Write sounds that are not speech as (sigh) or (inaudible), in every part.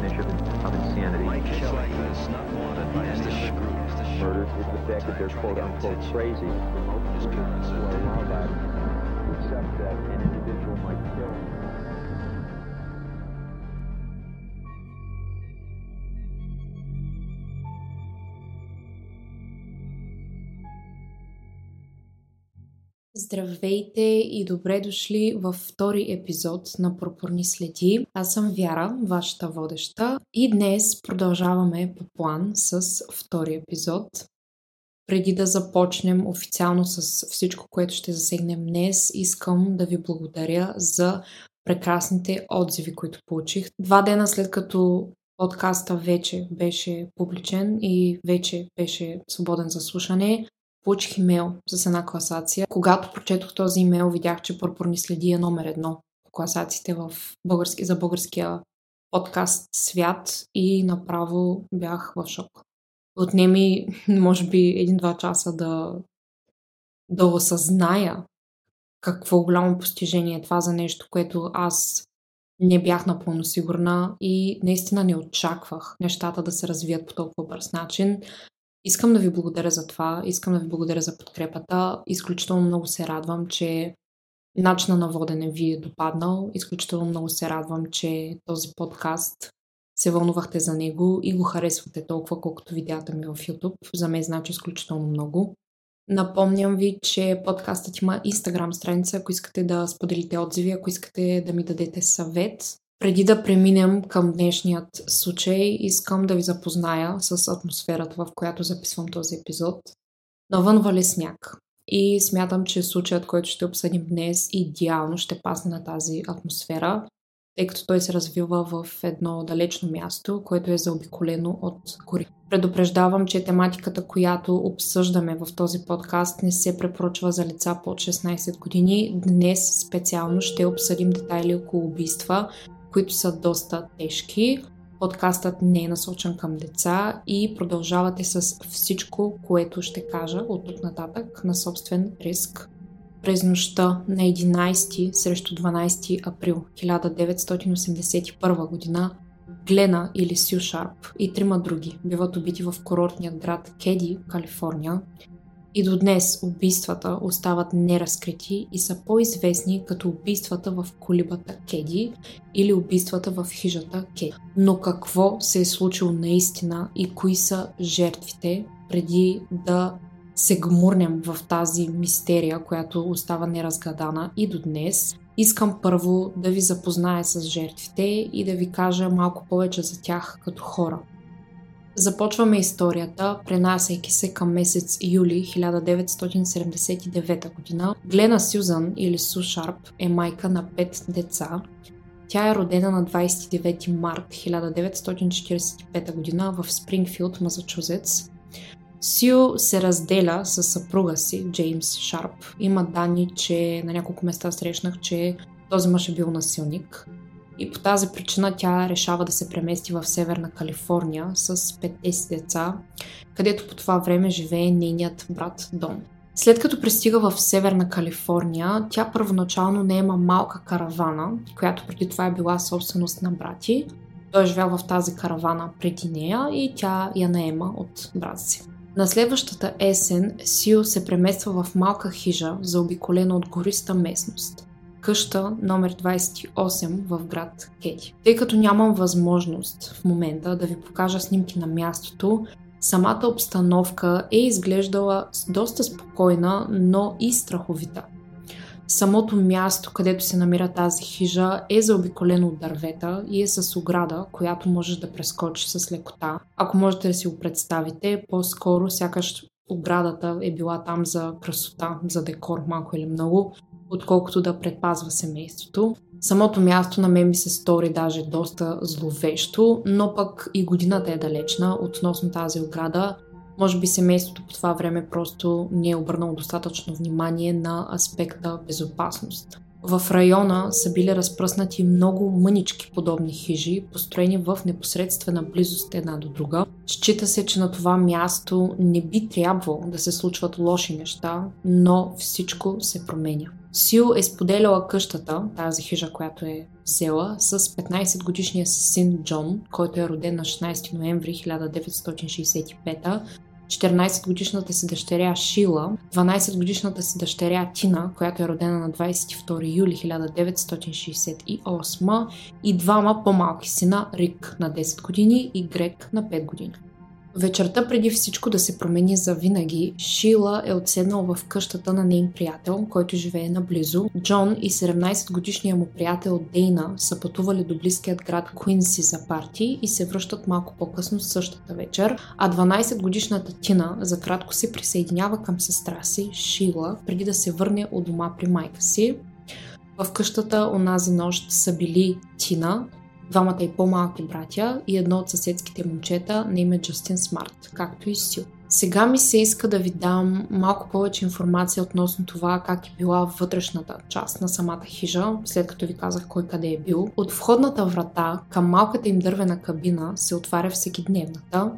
definition of insanity. Mike Kelly is not wanted by any of the groups. Murder is the fact that they're quote unquote crazy. His parents To said allow that to accept that an individual might kill. Здравейте и добре дошли във втори епизод на Пропорни следи. Аз съм Вяра, вашата водеща и днес продължаваме по план с втори епизод. Преди да започнем официално с всичко, което ще засегнем днес, искам да ви благодаря за прекрасните отзиви, които получих. Два дена след като подкаста вече беше публичен и вече беше свободен за слушане, получих имейл с една класация. Когато прочетох този имейл, видях, че Пурпурни следи е номер едно по класациите в български, за българския подкаст свят и направо бях в шок. Отнеми, (laughs) може би, един-два часа да, да осъзная какво голямо постижение е това за нещо, което аз не бях напълно сигурна и наистина не очаквах нещата да се развият по толкова бърз начин. Искам да ви благодаря за това, искам да ви благодаря за подкрепата. Изключително много се радвам, че начина на водене ви е допаднал. Изключително много се радвам, че този подкаст се вълнувахте за него и го харесвате толкова, колкото видеята ми в YouTube. За мен значи изключително много. Напомням ви, че подкастът има Instagram страница, ако искате да споделите отзиви, ако искате да ми дадете съвет. Преди да преминем към днешният случай, искам да ви запозная с атмосферата, в която записвам този епизод. Навън вали сняг. И смятам, че случаят, който ще обсъдим днес, идеално ще пасне на тази атмосфера, тъй като той се развива в едно далечно място, което е заобиколено от гори. Предупреждавам, че тематиката, която обсъждаме в този подкаст, не се препоръчва за лица под 16 години. Днес специално ще обсъдим детайли около убийства, които са доста тежки. Подкастът не е насочен към деца и продължавате с всичко, което ще кажа от тук нататък на собствен риск. През нощта на 11 срещу 12 април 1981 година Глена или Сю Шарп и трима други биват убити в курортния град Кеди, Калифорния, и до днес убийствата остават неразкрити и са по-известни като убийствата в колибата Кеди или убийствата в хижата Кеди. Но какво се е случило наистина и кои са жертвите преди да се гмурнем в тази мистерия, която остава неразгадана и до днес, искам първо да ви запозная с жертвите и да ви кажа малко повече за тях като хора – Започваме историята, пренасяйки се към месец юли 1979 година. Глена Сюзан или Су Шарп е майка на пет деца. Тя е родена на 29 март 1945 година в Спрингфилд, Масачузетс. Сю се разделя с съпруга си, Джеймс Шарп. Има данни, че на няколко места срещнах, че този мъж е бил насилник. И по тази причина тя решава да се премести в Северна Калифорния с петте си деца, където по това време живее нейният брат Дон. След като пристига в Северна Калифорния, тя първоначално не има малка каравана, която преди това е била собственост на брати. Той е живял в тази каравана преди нея и тя я наема от брат си. На следващата есен Сио се премества в малка хижа, заобиколена от гориста местност къща номер 28 в град Кети. Тъй като нямам възможност в момента да ви покажа снимки на мястото, самата обстановка е изглеждала доста спокойна, но и страховита. Самото място, където се намира тази хижа, е заобиколено от дървета и е с ограда, която можеш да прескочиш с лекота. Ако можете да си го представите, по-скоро сякаш оградата е била там за красота, за декор малко или много, отколкото да предпазва семейството. Самото място на мен ми се стори даже доста зловещо, но пък и годината е далечна относно тази ограда. Може би семейството по това време просто не е обърнало достатъчно внимание на аспекта безопасност. В района са били разпръснати много мънички подобни хижи, построени в непосредствена близост една до друга. Счита се, че на това място не би трябвало да се случват лоши неща, но всичко се променя. Сил е споделяла къщата, тази хижа, която е взела, с 15 годишния си син Джон, който е роден на 16 ноември 1965 14 годишната си дъщеря Шила, 12 годишната си дъщеря Тина, която е родена на 22 юли 1968 и двама по-малки сина Рик на 10 години и Грек на 5 години. Вечерта преди всичко да се промени за винаги, Шила е отседнал в къщата на нейн приятел, който живее наблизо. Джон и 17-годишният му приятел Дейна са пътували до близкият град Куинси за парти и се връщат малко по-късно същата вечер, а 12-годишната Тина за кратко се присъединява към сестра си, Шила, преди да се върне от дома при майка си. В къщата онази нощ са били Тина, двамата и по-малки братя и едно от съседските момчета на име Джастин Смарт, както и Сил. Сега ми се иска да ви дам малко повече информация относно това как е била вътрешната част на самата хижа, след като ви казах кой къде е бил. От входната врата към малката им дървена кабина се отваря всекидневната.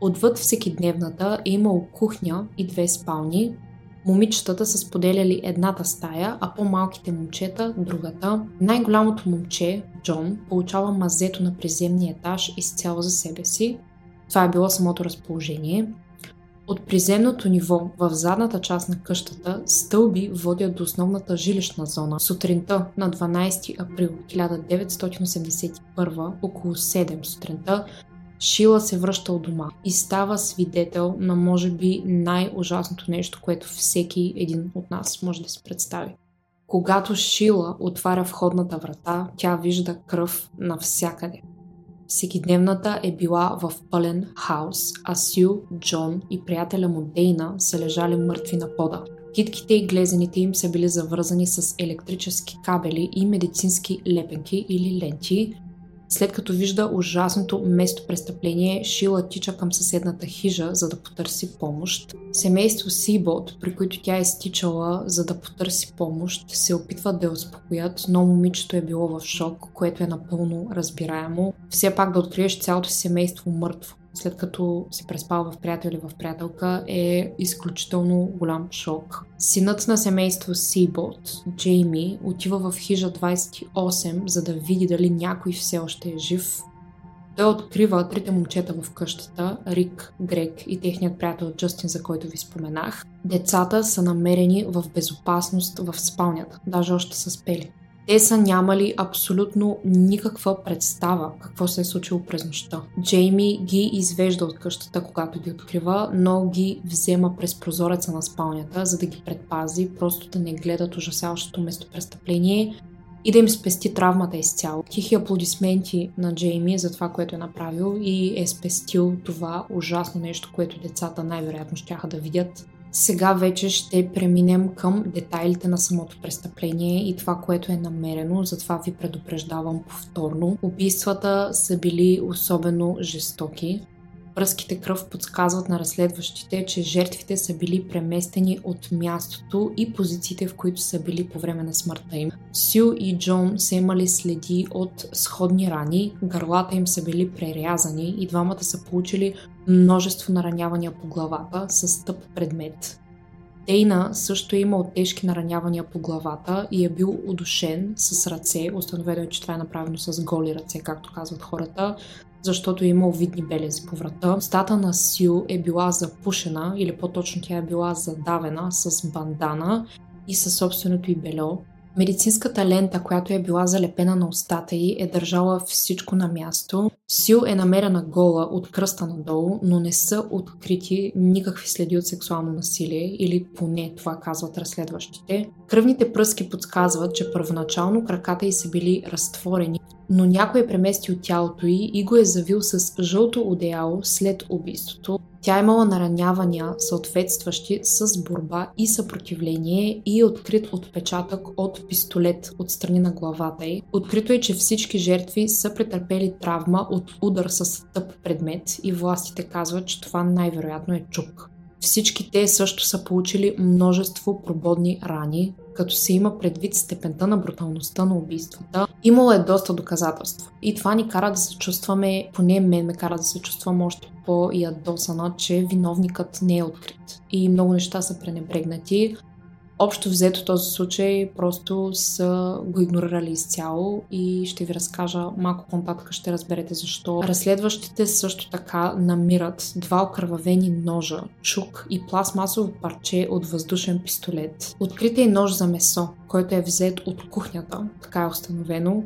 Отвъд всекидневната е имало кухня и две спални, Момичетата са споделяли едната стая, а по-малките момчета – другата. Най-голямото момче, Джон, получава мазето на приземния етаж изцяло за себе си. Това е било самото разположение. От приземното ниво в задната част на къщата стълби водят до основната жилищна зона. Сутринта на 12 април 1981 около 7 сутринта Шила се връща от дома и става свидетел на може би най-ужасното нещо, което всеки един от нас може да си представи. Когато Шила отваря входната врата, тя вижда кръв навсякъде. Всекидневната е била в пълен хаос, а Сю, Джон и приятеля му Дейна са лежали мъртви на пода. Китките и глезените им са били завързани с електрически кабели и медицински лепенки или ленти, след като вижда ужасното место престъпление, Шила тича към съседната хижа, за да потърси помощ. Семейство Сибот, при които тя е стичала, за да потърси помощ, се опитват да я успокоят, но момичето е било в шок, което е напълно разбираемо. Все пак да откриеш цялото семейство мъртво след като си преспал в приятел или в приятелка, е изключително голям шок. Синът на семейство Сибот, Джейми, отива в хижа 28, за да види дали някой все още е жив. Той открива трите момчета в къщата, Рик, Грег и техният приятел Джастин, за който ви споменах. Децата са намерени в безопасност в спалнята, даже още са спели. Те са нямали абсолютно никаква представа какво се е случило през нощта. Джейми ги извежда от къщата, когато ги открива, но ги взема през прозореца на спалнята, за да ги предпази, просто да не гледат ужасяващото местопрестъпление и да им спести травмата изцяло. Тихи аплодисменти на Джейми за това, което е направил и е спестил това ужасно нещо, което децата най-вероятно ще да видят сега вече ще преминем към детайлите на самото престъпление и това, което е намерено, затова ви предупреждавам повторно. Убийствата са били особено жестоки. Пръските кръв подсказват на разследващите, че жертвите са били преместени от мястото и позициите, в които са били по време на смъртта им. Сю и Джон са имали следи от сходни рани, гърлата им са били прерязани и двамата са получили множество наранявания по главата с тъп предмет. Дейна също е имал тежки наранявания по главата и е бил удушен с ръце. Установено е, че това е направено с голи ръце, както казват хората, защото е имал видни белези по врата. Стата на Сил е била запушена, или по-точно тя е била задавена с бандана и със собственото й бельо. Медицинската лента, която е била залепена на устата й, е държала всичко на място. Сил е намерена гола от кръста надолу, но не са открити никакви следи от сексуално насилие, или поне това казват разследващите. Кръвните пръски подсказват, че първоначално краката й са били разтворени, но някой е преместил тялото й и го е завил с жълто одеяло след убийството. Тя е имала наранявания, съответстващи с борба и съпротивление и е открит отпечатък от пистолет от страни на главата й. Открито е, че всички жертви са претърпели травма от удар с тъп предмет и властите казват, че това най-вероятно е чук. Всички те също са получили множество прободни рани, като се има предвид степента на бруталността на убийствата. Имало е доста доказателства. И това ни кара да се чувстваме, поне мен ме кара да се чувствам още по-ядосана, че виновникът не е открит. И много неща са пренебрегнати. Общо взето този случай просто са го игнорирали изцяло и ще ви разкажа малко по-нататък, ще разберете защо. Разследващите също така намират два окървавени ножа, чук и пластмасово парче от въздушен пистолет. Открит е нож за месо, който е взет от кухнята, така е установено.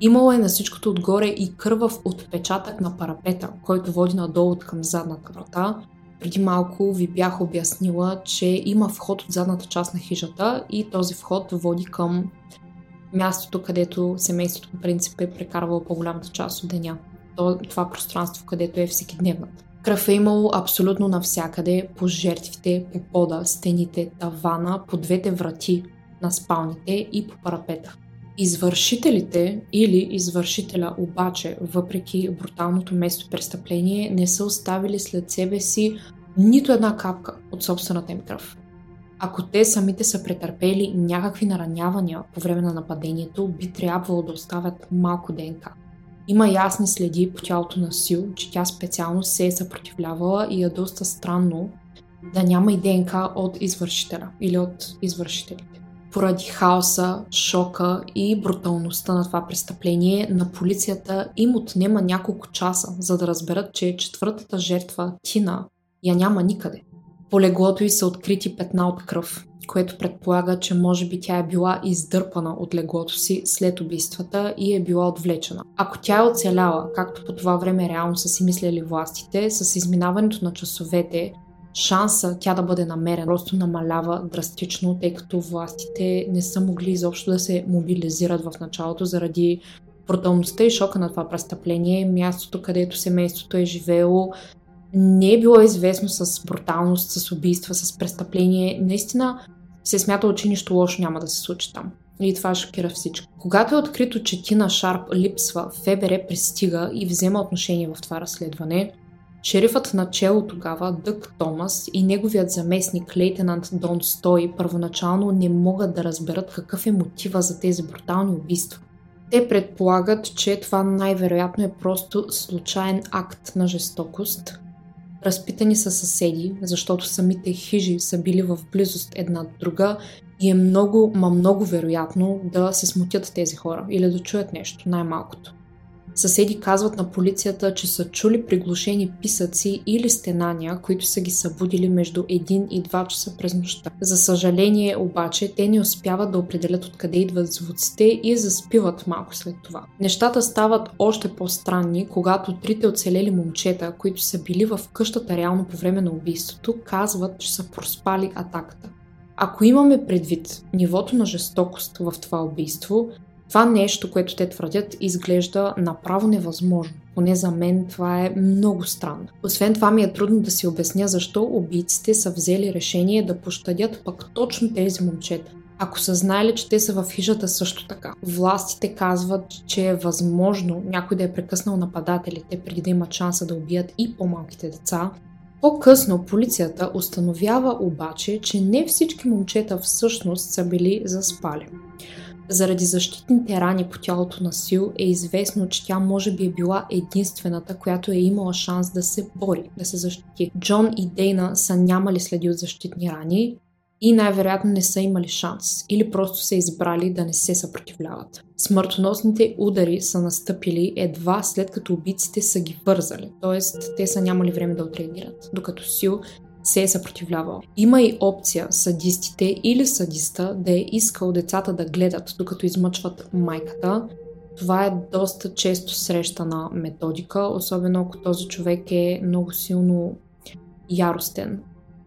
Имало е на всичкото отгоре и кървав отпечатък на парапета, който води надолу към задната врата, преди малко ви бях обяснила, че има вход от задната част на хижата и този вход води към мястото, където семейството по принцип е прекарвало по-голямата част от деня. Това пространство, където е всеки дневната. Кръв е имало абсолютно навсякъде, по жертвите, по пода, стените, тавана, по двете врати на спалните и по парапета. Извършителите или извършителя обаче, въпреки бруталното место престъпление, не са оставили след себе си нито една капка от собствената им кръв. Ако те самите са претърпели някакви наранявания по време на нападението, би трябвало да оставят малко ДНК. Има ясни следи по тялото на Сил, че тя специално се е съпротивлявала и е доста странно да няма и ДНК от извършителя или от извършителите. Поради хаоса, шока и бруталността на това престъпление, на полицията им отнема няколко часа, за да разберат, че четвъртата жертва, Тина, я няма никъде. По леглото й са открити петна от кръв, което предполага, че може би тя е била издърпана от леглото си след убийствата и е била отвлечена. Ако тя е оцеляла, както по това време реално са си мислили властите, с изминаването на часовете, шанса тя да бъде намерена просто намалява драстично, тъй като властите не са могли изобщо да се мобилизират в началото заради бруталността и шока на това престъпление, мястото, където семейството е живеело, не е било известно с бруталност, с убийства, с престъпление. Наистина се е смятало, че нищо лошо няма да се случи там. И това шокира всичко. Когато е открито, че Тина Шарп липсва, ФБР пристига и взема отношение в това разследване. Шерифът начало тогава, Дък Томас и неговият заместник, лейтенант Дон Стой, първоначално не могат да разберат какъв е мотива за тези брутални убийства. Те предполагат, че това най-вероятно е просто случайен акт на жестокост, Разпитани са съседи, защото самите хижи са били в близост една до друга и е много, ма много вероятно да се смутят тези хора или да чуят нещо, най-малкото. Съседи казват на полицията, че са чули приглушени писъци или стенания, които са ги събудили между 1 и 2 часа през нощта. За съжаление обаче, те не успяват да определят откъде идват звуците и заспиват малко след това. Нещата стават още по-странни, когато трите оцелели момчета, които са били в къщата реално по време на убийството, казват, че са проспали атаката. Ако имаме предвид нивото на жестокост в това убийство, това нещо, което те твърдят, изглежда направо невъзможно. Поне за мен това е много странно. Освен това ми е трудно да си обясня защо убийците са взели решение да пощадят пък точно тези момчета. Ако са знаели, че те са в хижата също така. Властите казват, че е възможно някой да е прекъснал нападателите преди да имат шанса да убият и по-малките деца. По-късно полицията установява обаче, че не всички момчета всъщност са били заспали. Заради защитните рани по тялото на Сил е известно, че тя може би е била единствената, която е имала шанс да се бори, да се защити. Джон и Дейна са нямали следи от защитни рани и най-вероятно не са имали шанс или просто са избрали да не се съпротивляват. Смъртоносните удари са настъпили едва след като убийците са ги вързали, т.е. те са нямали време да отреагират, докато Сил се е съпротивлявал. Има и опция садистите или садиста да е искал децата да гледат, докато измъчват майката. Това е доста често срещана методика, особено ако този човек е много силно яростен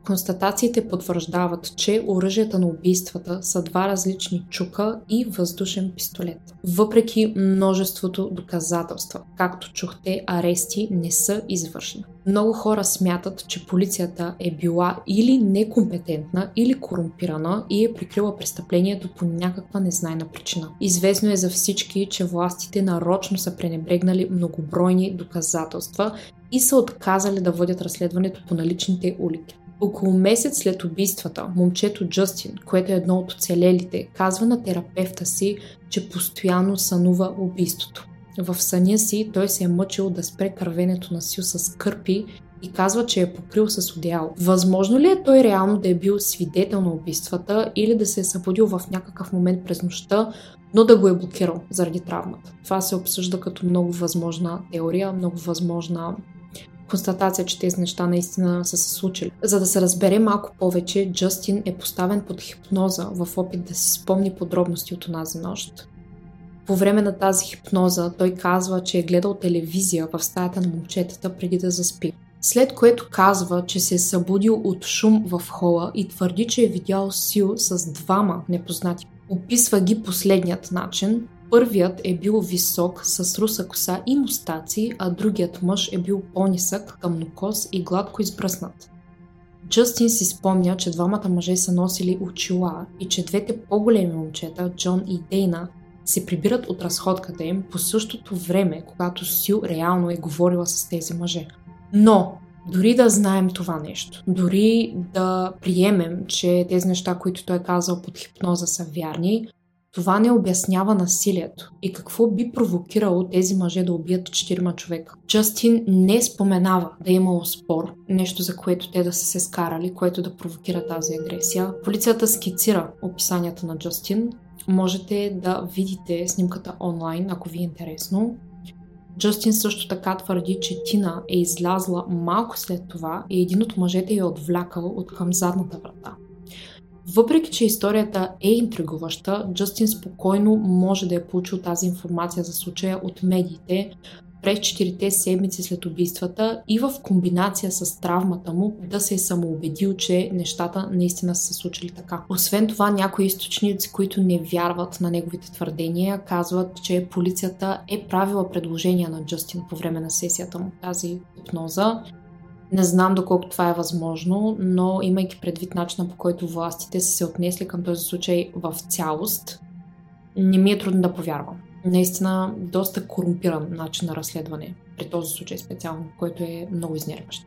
Констатациите потвърждават, че оръжията на убийствата са два различни чука и въздушен пистолет. Въпреки множеството доказателства, както чухте, арести не са извършени. Много хора смятат, че полицията е била или некомпетентна, или корумпирана и е прикрила престъплението по някаква незнайна причина. Известно е за всички, че властите нарочно са пренебрегнали многобройни доказателства и са отказали да водят разследването по наличните улики. Около месец след убийствата, момчето Джастин, което е едно от оцелелите, казва на терапевта си, че постоянно сънува убийството. В съня си той се е мъчил да спре кървенето на Сил с кърпи и казва, че е покрил с одеяло. Възможно ли е той реално да е бил свидетел на убийствата или да се е събудил в някакъв момент през нощта, но да го е блокирал заради травмата? Това се обсъжда като много възможна теория, много възможна констатация, че тези неща наистина са се случили. За да се разбере малко повече, Джастин е поставен под хипноза в опит да си спомни подробности от онази нощ. По време на тази хипноза той казва, че е гледал телевизия в стаята на момчетата преди да заспи. След което казва, че се е събудил от шум в хола и твърди, че е видял Сил с двама непознати. Описва ги последният начин. Първият е бил висок, с руса коса и мустаци, а другият мъж е бил по-нисък, тъмнокос и гладко избръснат. Джастин си спомня, че двамата мъже са носили очила и че двете по-големи момчета, Джон и Дейна, се прибират от разходката им по същото време, когато Сил реално е говорила с тези мъже. Но, дори да знаем това нещо, дори да приемем, че тези неща, които той е казал под хипноза са вярни, това не обяснява насилието и какво би провокирало тези мъже да убият четирима човека. Джастин не споменава да е имало спор, нещо за което те да са се скарали, което да провокира тази агресия. Полицията скицира описанията на Джастин. Можете да видите снимката онлайн, ако ви е интересно. Джастин също така твърди, че Тина е излязла малко след това и един от мъжете я е отвлякал от към задната врата. Въпреки, че историята е интригуваща, Джастин спокойно може да е получил тази информация за случая от медиите през 4 седмици след убийствата и в комбинация с травмата му да се е самоубедил, че нещата наистина са се случили така. Освен това, някои източници, които не вярват на неговите твърдения, казват, че полицията е правила предложения на Джастин по време на сесията му тази хипноза не знам доколко това е възможно, но имайки предвид начина по който властите са се отнесли към този случай в цялост, не ми е трудно да повярвам. Наистина, доста корумпиран начин на разследване при този случай специално, който е много изнервящ.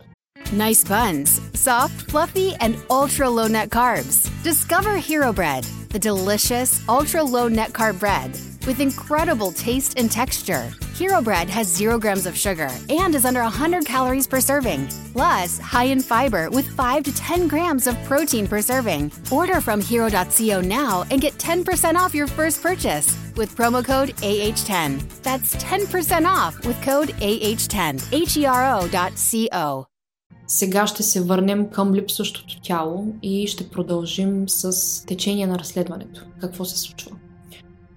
Nice buns, soft, fluffy, and ultra low net carbs. Discover Hero Bread, the delicious ultra low net carb bread with incredible taste and texture. Hero Bread has zero grams of sugar and is under 100 calories per serving, plus high in fiber with 5 to 10 grams of protein per serving. Order from hero.co now and get 10% off your first purchase with promo code AH10. That's 10% off with code AH10. HERO.co. Сега ще се върнем към липсващото тяло и ще продължим с течение на разследването. Какво се случва?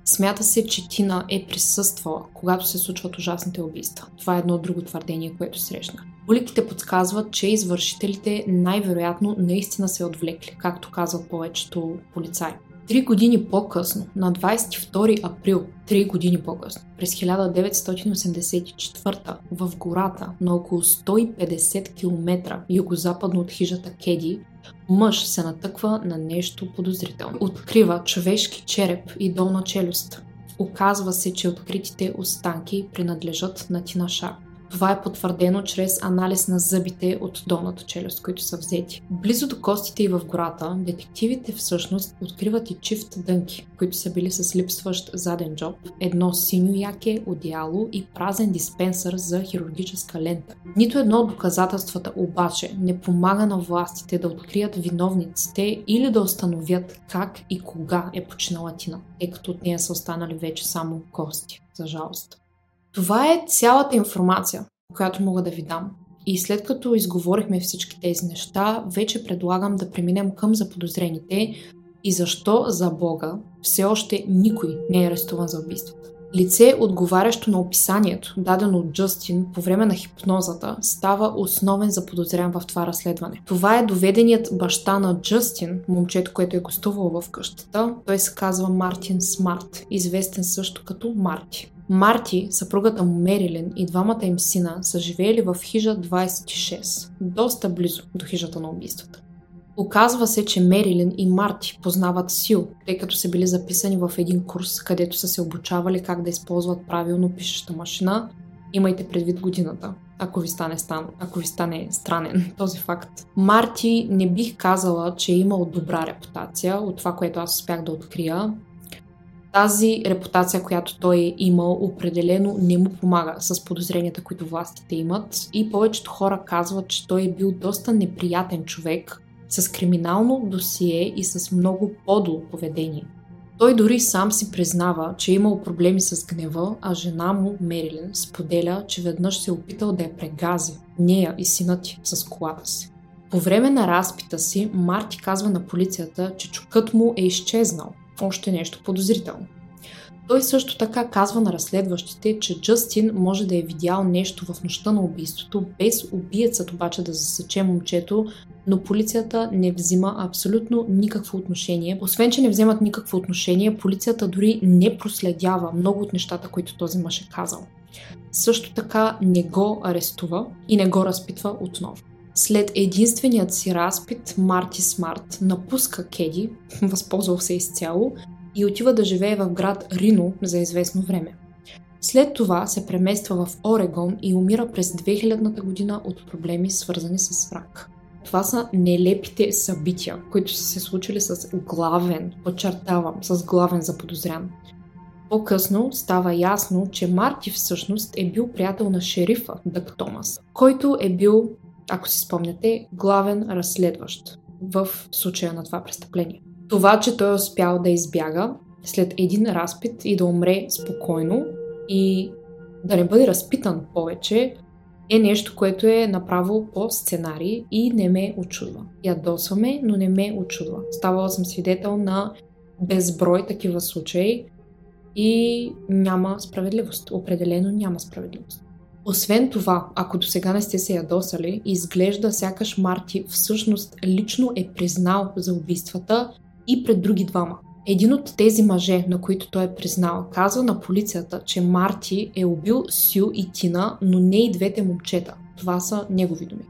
Смята се, че Тина е присъствала, когато се случват ужасните убийства. Това е едно друго твърдение, което срещна. Уликите подсказват, че извършителите най-вероятно наистина се отвлекли, както казват повечето полицаи. Три години по-късно, на 22 април, три години по-късно, през 1984 в гората на около 150 км югозападно от хижата Кеди, мъж се натъква на нещо подозрително. Открива човешки череп и долна челюст. Оказва се, че откритите останки принадлежат на Тина Шар. Това е потвърдено чрез анализ на зъбите от долната челюст, които са взети. Близо до костите и в гората, детективите всъщност откриват и чифт дънки, които са били с липсващ заден джоб, едно синьо яке, одеяло и празен диспенсър за хирургическа лента. Нито едно от доказателствата обаче не помага на властите да открият виновниците или да установят как и кога е починала Тина, тъй като от нея са останали вече само кости, за жалост. Това е цялата информация, която мога да ви дам. И след като изговорихме всички тези неща, вече предлагам да преминем към заподозрените и защо за Бога все още никой не е арестуван за убийствата. Лице, отговарящо на описанието, дадено от Джастин по време на хипнозата, става основен заподозрян в това разследване. Това е доведеният баща на Джастин, момчето, което е гостувало в къщата. Той се казва Мартин Смарт, известен също като Марти. Марти, съпругата му Мерилин и двамата им сина са живеели в хижа 26, доста близо до хижата на убийствата. Оказва се, че Мерилин и Марти познават Сил, тъй като са били записани в един курс, където са се обучавали как да използват правилно пишеща машина. Имайте предвид годината, ако ви стане, стан, ако ви стане странен (laughs) този факт. Марти не бих казала, че е имал добра репутация от това, което аз успях да открия. Тази репутация, която той е имал, определено не му помага с подозренията, които властите имат и повечето хора казват, че той е бил доста неприятен човек, с криминално досие и с много подло поведение. Той дори сам си признава, че е имал проблеми с гнева, а жена му, Мерилин, споделя, че веднъж се е опитал да я прегази, нея и синът ти, с колата си. По време на разпита си, Марти казва на полицията, че чукът му е изчезнал. Още нещо подозрително. Той също така казва на разследващите, че Джастин може да е видял нещо в нощта на убийството, без убиецът обаче да засече момчето, но полицията не взима абсолютно никакво отношение. Освен, че не вземат никакво отношение, полицията дори не проследява много от нещата, които този мъж е казал. Също така не го арестува и не го разпитва отново. След единственият си разпит, Марти Смарт напуска Кеди, (laughs) възползвал се изцяло, и отива да живее в град Рино за известно време. След това се премества в Орегон и умира през 2000-та година от проблеми свързани с рак. Това са нелепите събития, които са се случили с главен, подчертавам, с главен заподозрян. По-късно става ясно, че Марти всъщност е бил приятел на шерифа Дък Томас, който е бил, ако си спомняте, главен разследващ в случая на това престъпление. Това, че той е успял да избяга след един разпит и да умре спокойно и да не бъде разпитан повече, е нещо, което е направо по сценарий и не ме очудва. Ядосваме, но не ме очудва. Ставала съм свидетел на безброй такива случаи и няма справедливост. Определено няма справедливост. Освен това, ако до сега не сте се ядосали, изглежда сякаш Марти всъщност лично е признал за убийствата и пред други двама. Един от тези мъже, на които той е признал, казва на полицията, че Марти е убил Сю и Тина, но не и двете момчета. Това са негови думи.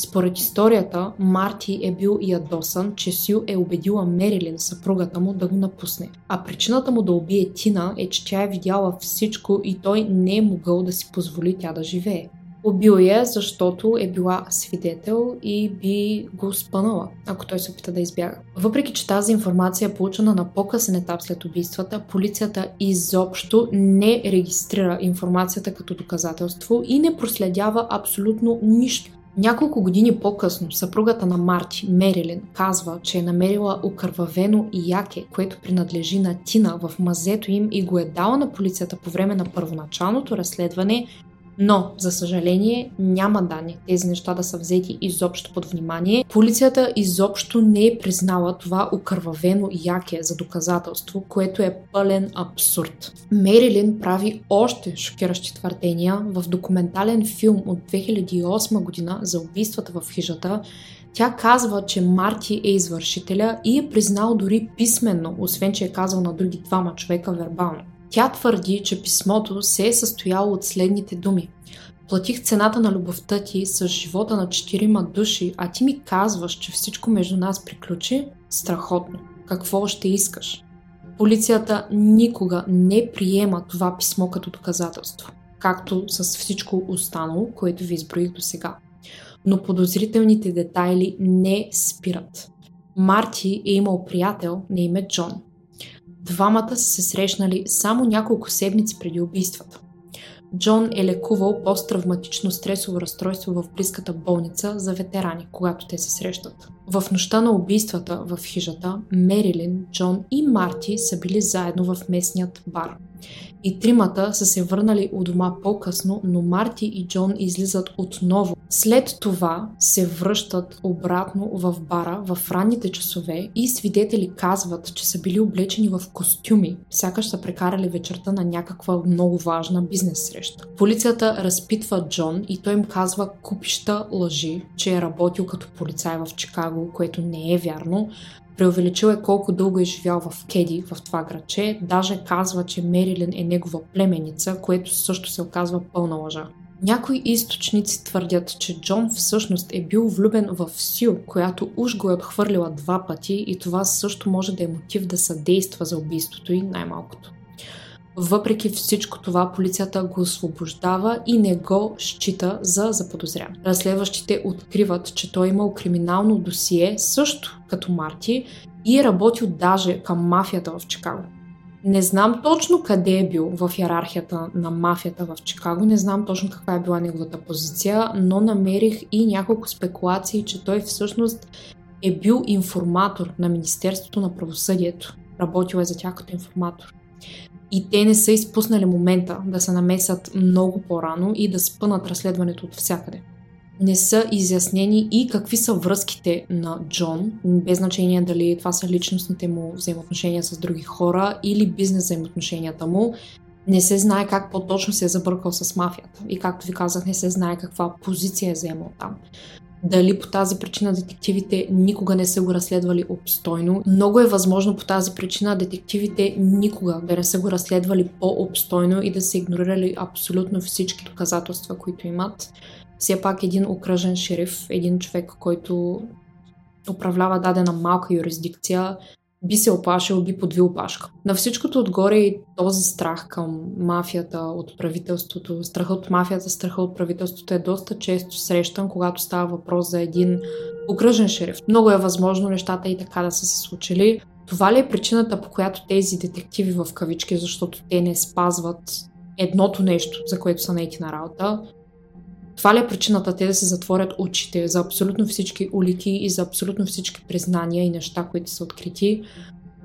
Според историята, Марти е бил ядосан, че Сю е убедила Мерилин, съпругата му, да го напусне. А причината му да убие Тина е, че тя е видяла всичко и той не е могъл да си позволи тя да живее. Убил я, защото е била свидетел и би го спънала, ако той се опита да избяга. Въпреки, че тази информация е получена на по-късен етап след убийствата, полицията изобщо не регистрира информацията като доказателство и не проследява абсолютно нищо. Няколко години по-късно съпругата на Марти, Мерилин, казва, че е намерила окървавено яке, което принадлежи на Тина в мазето им и го е дала на полицията по време на първоначалното разследване но, за съжаление, няма данни тези неща да са взети изобщо под внимание. Полицията изобщо не е признала това окървавено яке за доказателство, което е пълен абсурд. Мерилин прави още шокиращи твърдения в документален филм от 2008 година за убийствата в хижата, тя казва, че Марти е извършителя и е признал дори писменно, освен че е казал на други двама човека вербално. Тя твърди, че писмото се е състояло от следните думи. Платих цената на любовта ти с живота на четирима души, а ти ми казваш, че всичко между нас приключи? Страхотно. Какво ще искаш? Полицията никога не приема това писмо като доказателство, както с всичко останало, което ви изброих до сега. Но подозрителните детайли не спират. Марти е имал приятел на име Джон – Двамата са се срещнали само няколко седмици преди убийствата. Джон е лекувал посттравматично стресово разстройство в близката болница за ветерани, когато те се срещат. В нощта на убийствата в хижата, Мерилин, Джон и Марти са били заедно в местният бар. И тримата са се върнали у дома по-късно, но Марти и Джон излизат отново. След това се връщат обратно в бара в ранните часове и свидетели казват, че са били облечени в костюми, сякаш са прекарали вечерта на някаква много важна бизнес среща. Полицията разпитва Джон и той им казва купища лъжи, че е работил като полицай в Чикаго, което не е вярно, Преувеличил е колко дълго е живял в Кеди, в това градче. Даже казва, че Мерилин е негова племеница, което също се оказва пълна лъжа. Някои източници твърдят, че Джон всъщност е бил влюбен в Сю, която уж го е отхвърлила два пъти и това също може да е мотив да съдейства за убийството и най-малкото. Въпреки всичко това, полицията го освобождава и не го счита за заподозрян. Разследващите откриват, че той е имал криминално досие, също като Марти, и е работил даже към мафията в Чикаго. Не знам точно къде е бил в иерархията на мафията в Чикаго, не знам точно каква е била неговата позиция, но намерих и няколко спекулации, че той всъщност е бил информатор на Министерството на правосъдието. Работил е за тях като информатор. И те не са изпуснали момента да се намесят много по-рано и да спънат разследването от всякъде не са изяснени и какви са връзките на Джон, без значение дали това са личностните му взаимоотношения с други хора или бизнес взаимоотношенията му. Не се знае как по-точно се е забъркал с мафията. И както ви казах, не се знае каква позиция е заемал там. Дали по тази причина детективите никога не са го разследвали обстойно. Много е възможно по тази причина детективите никога да не са го разследвали по-обстойно и да са игнорирали абсолютно всички доказателства, които имат все пак един окръжен шериф, един човек, който управлява дадена малка юрисдикция, би се оплашил, би подвил пашка. На всичкото отгоре и този страх към мафията от правителството, страха от мафията, страха от правителството е доста често срещан, когато става въпрос за един окръжен шериф. Много е възможно нещата и така да са се случили. Това ли е причината, по която тези детективи в кавички, защото те не спазват едното нещо, за което са наети на работа, това ли е причината те да се затворят очите за абсолютно всички улики и за абсолютно всички признания и неща, които са открити?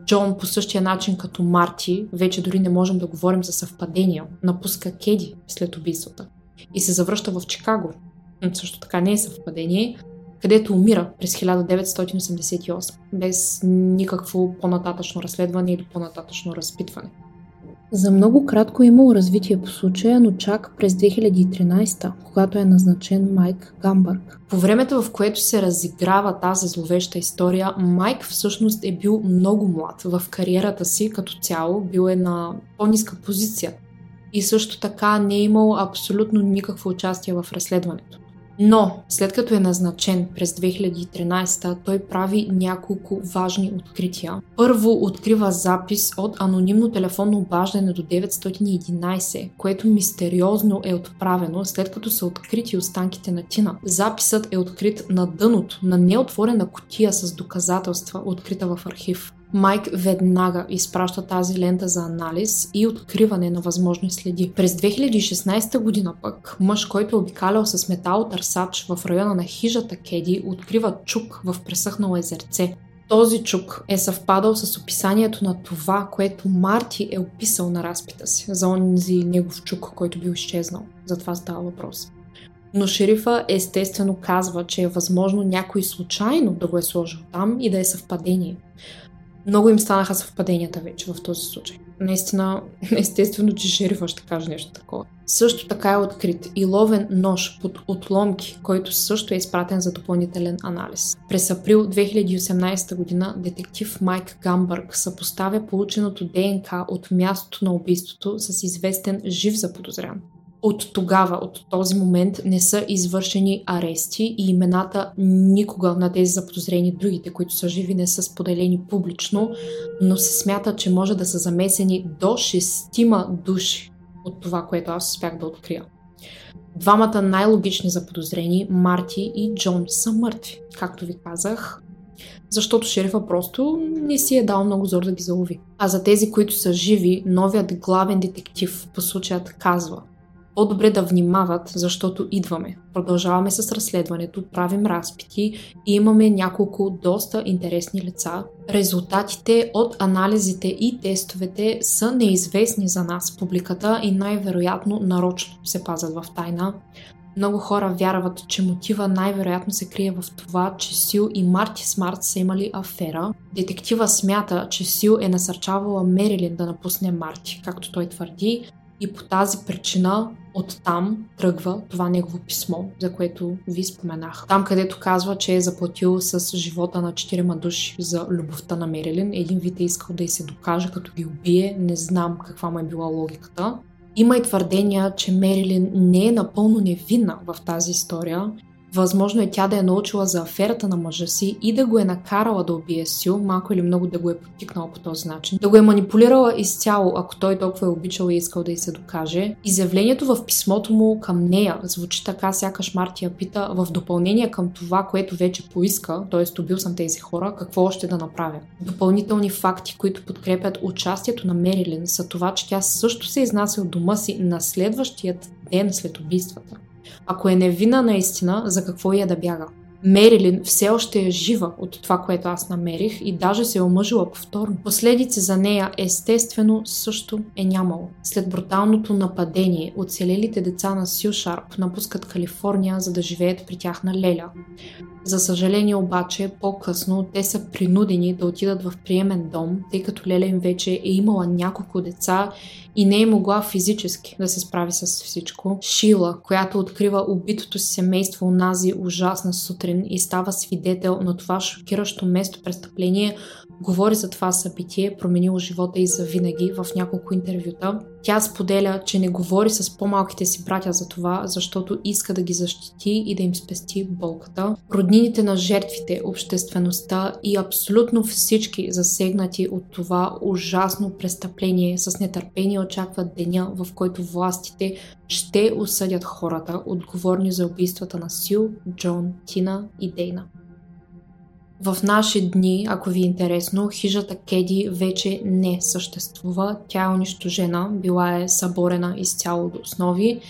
Джон по същия начин като Марти, вече дори не можем да говорим за съвпадения, напуска Кеди след убийствата и се завръща в Чикаго. Също така не е съвпадение, където умира през 1988, без никакво по-нататъчно разследване или по-нататъчно разпитване. За много кратко е имало развитие по случая, но чак през 2013, когато е назначен Майк Гамбърг. По времето, в което се разиграва тази зловеща история, Майк всъщност е бил много млад в кариерата си като цяло, бил е на по-ниска позиция и също така не е имал абсолютно никакво участие в разследването. Но, след като е назначен през 2013, той прави няколко важни открития. Първо открива запис от анонимно телефонно обаждане до 911, което мистериозно е отправено след като са открити останките на Тина. Записът е открит на дъното на неотворена котия с доказателства, открита в архив. Майк веднага изпраща тази лента за анализ и откриване на възможни следи. През 2016 година пък мъж, който е обикалял с метал търсач в района на хижата Кеди, открива чук в пресъхнало езерце. Този чук е съвпадал с описанието на това, което Марти е описал на разпита си за онзи негов чук, който бил изчезнал. За това става въпрос. Но шерифа естествено казва, че е възможно някой случайно да го е сложил там и да е съвпадение. Много им станаха съвпаденията вече в този случай. Наистина, (laughs) естествено, че шерифа ще каже нещо такова. Също така е открит и ловен нож под отломки, който също е изпратен за допълнителен анализ. През април 2018 година детектив Майк Гамбърг съпоставя полученото ДНК от мястото на убийството с известен жив заподозрян. От тогава, от този момент не са извършени арести и имената никога на тези заподозрени другите, които са живи, не са споделени публично, но се смята, че може да са замесени до шестима души от това, което аз успях да открия. Двамата най-логични заподозрени, Марти и Джон, са мъртви, както ви казах, защото шерифа просто не си е дал много зор да ги залови. А за тези, които са живи, новият главен детектив по случаят казва – по-добре да внимават, защото идваме. Продължаваме с разследването, правим разпити и имаме няколко доста интересни лица. Резултатите от анализите и тестовете са неизвестни за нас, публиката, и най-вероятно нарочно се пазят в тайна. Много хора вярват, че мотива най-вероятно се крие в това, че Сил и Марти Смарт са имали афера. Детектива смята, че Сил е насърчавала Мерилин да напусне Марти, както той твърди, и по тази причина оттам тръгва това негово писмо, за което ви споменах. Там, където казва, че е заплатил с живота на четирима души за любовта на Мерилин. Един вид е искал да й се докаже, като ги убие. Не знам каква му е била логиката. Има и твърдения, че Мерилин не е напълно невинна в тази история Възможно е тя да е научила за аферата на мъжа си и да го е накарала да убие Сю, малко или много да го е потикнала по този начин. Да го е манипулирала изцяло, ако той толкова е обичал и искал да й се докаже. Изявлението в писмото му към нея звучи така, сякаш Мартия пита в допълнение към това, което вече поиска, т.е. убил съм тези хора, какво още да направя. Допълнителни факти, които подкрепят участието на Мерилин са това, че тя също се изнася от дома си на следващият ден след убийствата. Ако е невина наистина, за какво я да бяга? Мерилин все още е жива от това, което аз намерих и даже се е омъжила повторно. Последици за нея естествено също е нямало. След бруталното нападение, оцелелите деца на Сил Шарп напускат Калифорния, за да живеят при тях на Леля. За съжаление обаче, по-късно те са принудени да отидат в приемен дом, тъй като Леля им вече е имала няколко деца и не е могла физически да се справи с всичко. Шила, която открива убитото си семейство унази ужасна сутрин и става свидетел на това шокиращо место престъпление, говори за това събитие, променило живота и за винаги в няколко интервюта. Тя споделя, че не говори с по-малките си братя за това, защото иска да ги защити и да им спести болката. Роднините на жертвите, обществеността и абсолютно всички засегнати от това ужасно престъпление с нетърпение очакват деня, в който властите ще осъдят хората, отговорни за убийствата на Сил, Джон, Тина и Дейна. В наши дни, ако ви е интересно, хижата Кеди вече не съществува. Тя е унищожена, била е съборена изцяло до основи.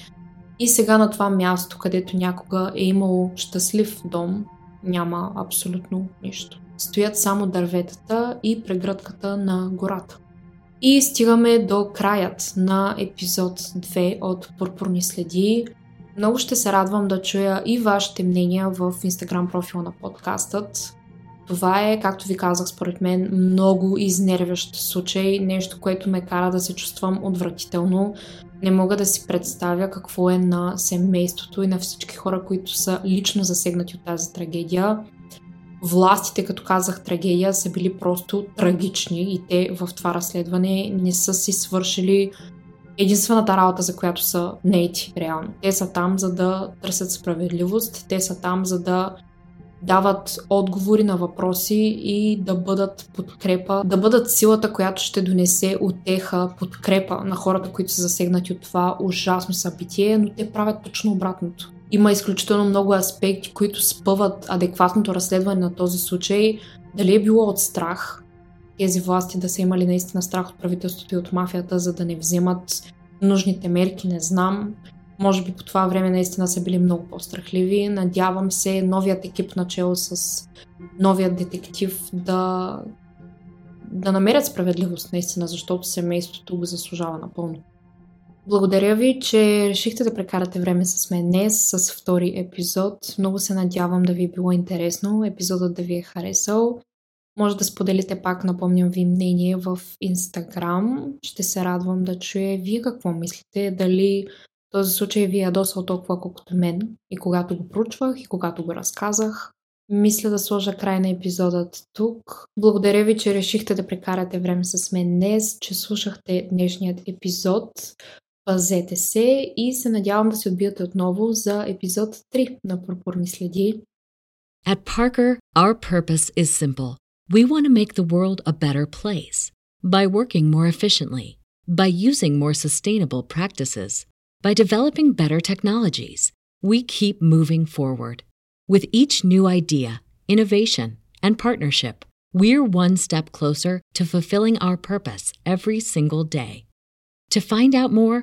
И сега на това място, където някога е имало щастлив дом, няма абсолютно нищо. Стоят само дърветата и прегръдката на гората. И стигаме до краят на епизод 2 от Пурпурни следи. Много ще се радвам да чуя и вашите мнения в инстаграм профила на подкастът. Това е, както ви казах, според мен много изнервящ случай, нещо, което ме кара да се чувствам отвратително. Не мога да си представя какво е на семейството и на всички хора, които са лично засегнати от тази трагедия. Властите, като казах трагедия, са били просто трагични и те в това разследване не са си свършили единствената работа, за която са нети, реално. Те са там, за да търсят справедливост, те са там, за да дават отговори на въпроси и да бъдат подкрепа, да бъдат силата, която ще донесе отеха, подкрепа на хората, които са засегнати от това ужасно събитие, но те правят точно обратното. Има изключително много аспекти, които спъват адекватното разследване на този случай. Дали е било от страх, тези власти да са имали наистина страх от правителството и от мафията, за да не вземат нужните мерки, не знам. Може би по това време наистина са били много по-страхливи. Надявам се новият екип начало с новият детектив да, да намерят справедливост наистина, защото семейството го заслужава напълно. Благодаря ви, че решихте да прекарате време с мен днес с втори епизод. Много се надявам да ви е било интересно, епизодът да ви е харесал. Може да споделите пак, напомням ви, мнение в Инстаграм. Ще се радвам да чуя вие какво мислите. Дали този случай ви е ядосал толкова колкото мен и когато го проучвах и когато го разказах. Мисля да сложа край на епизодът тук. Благодаря ви, че решихте да прекарате време с мен днес, че слушахте днешният епизод. Пазете се и се надявам да се отбиете отново за епизод 3 на Пурпурни следи. At Parker, our purpose is simple. We want to make the world a better place by working more efficiently, by using more sustainable practices By developing better technologies, we keep moving forward. With each new idea, innovation, and partnership, we're one step closer to fulfilling our purpose every single day. To find out more,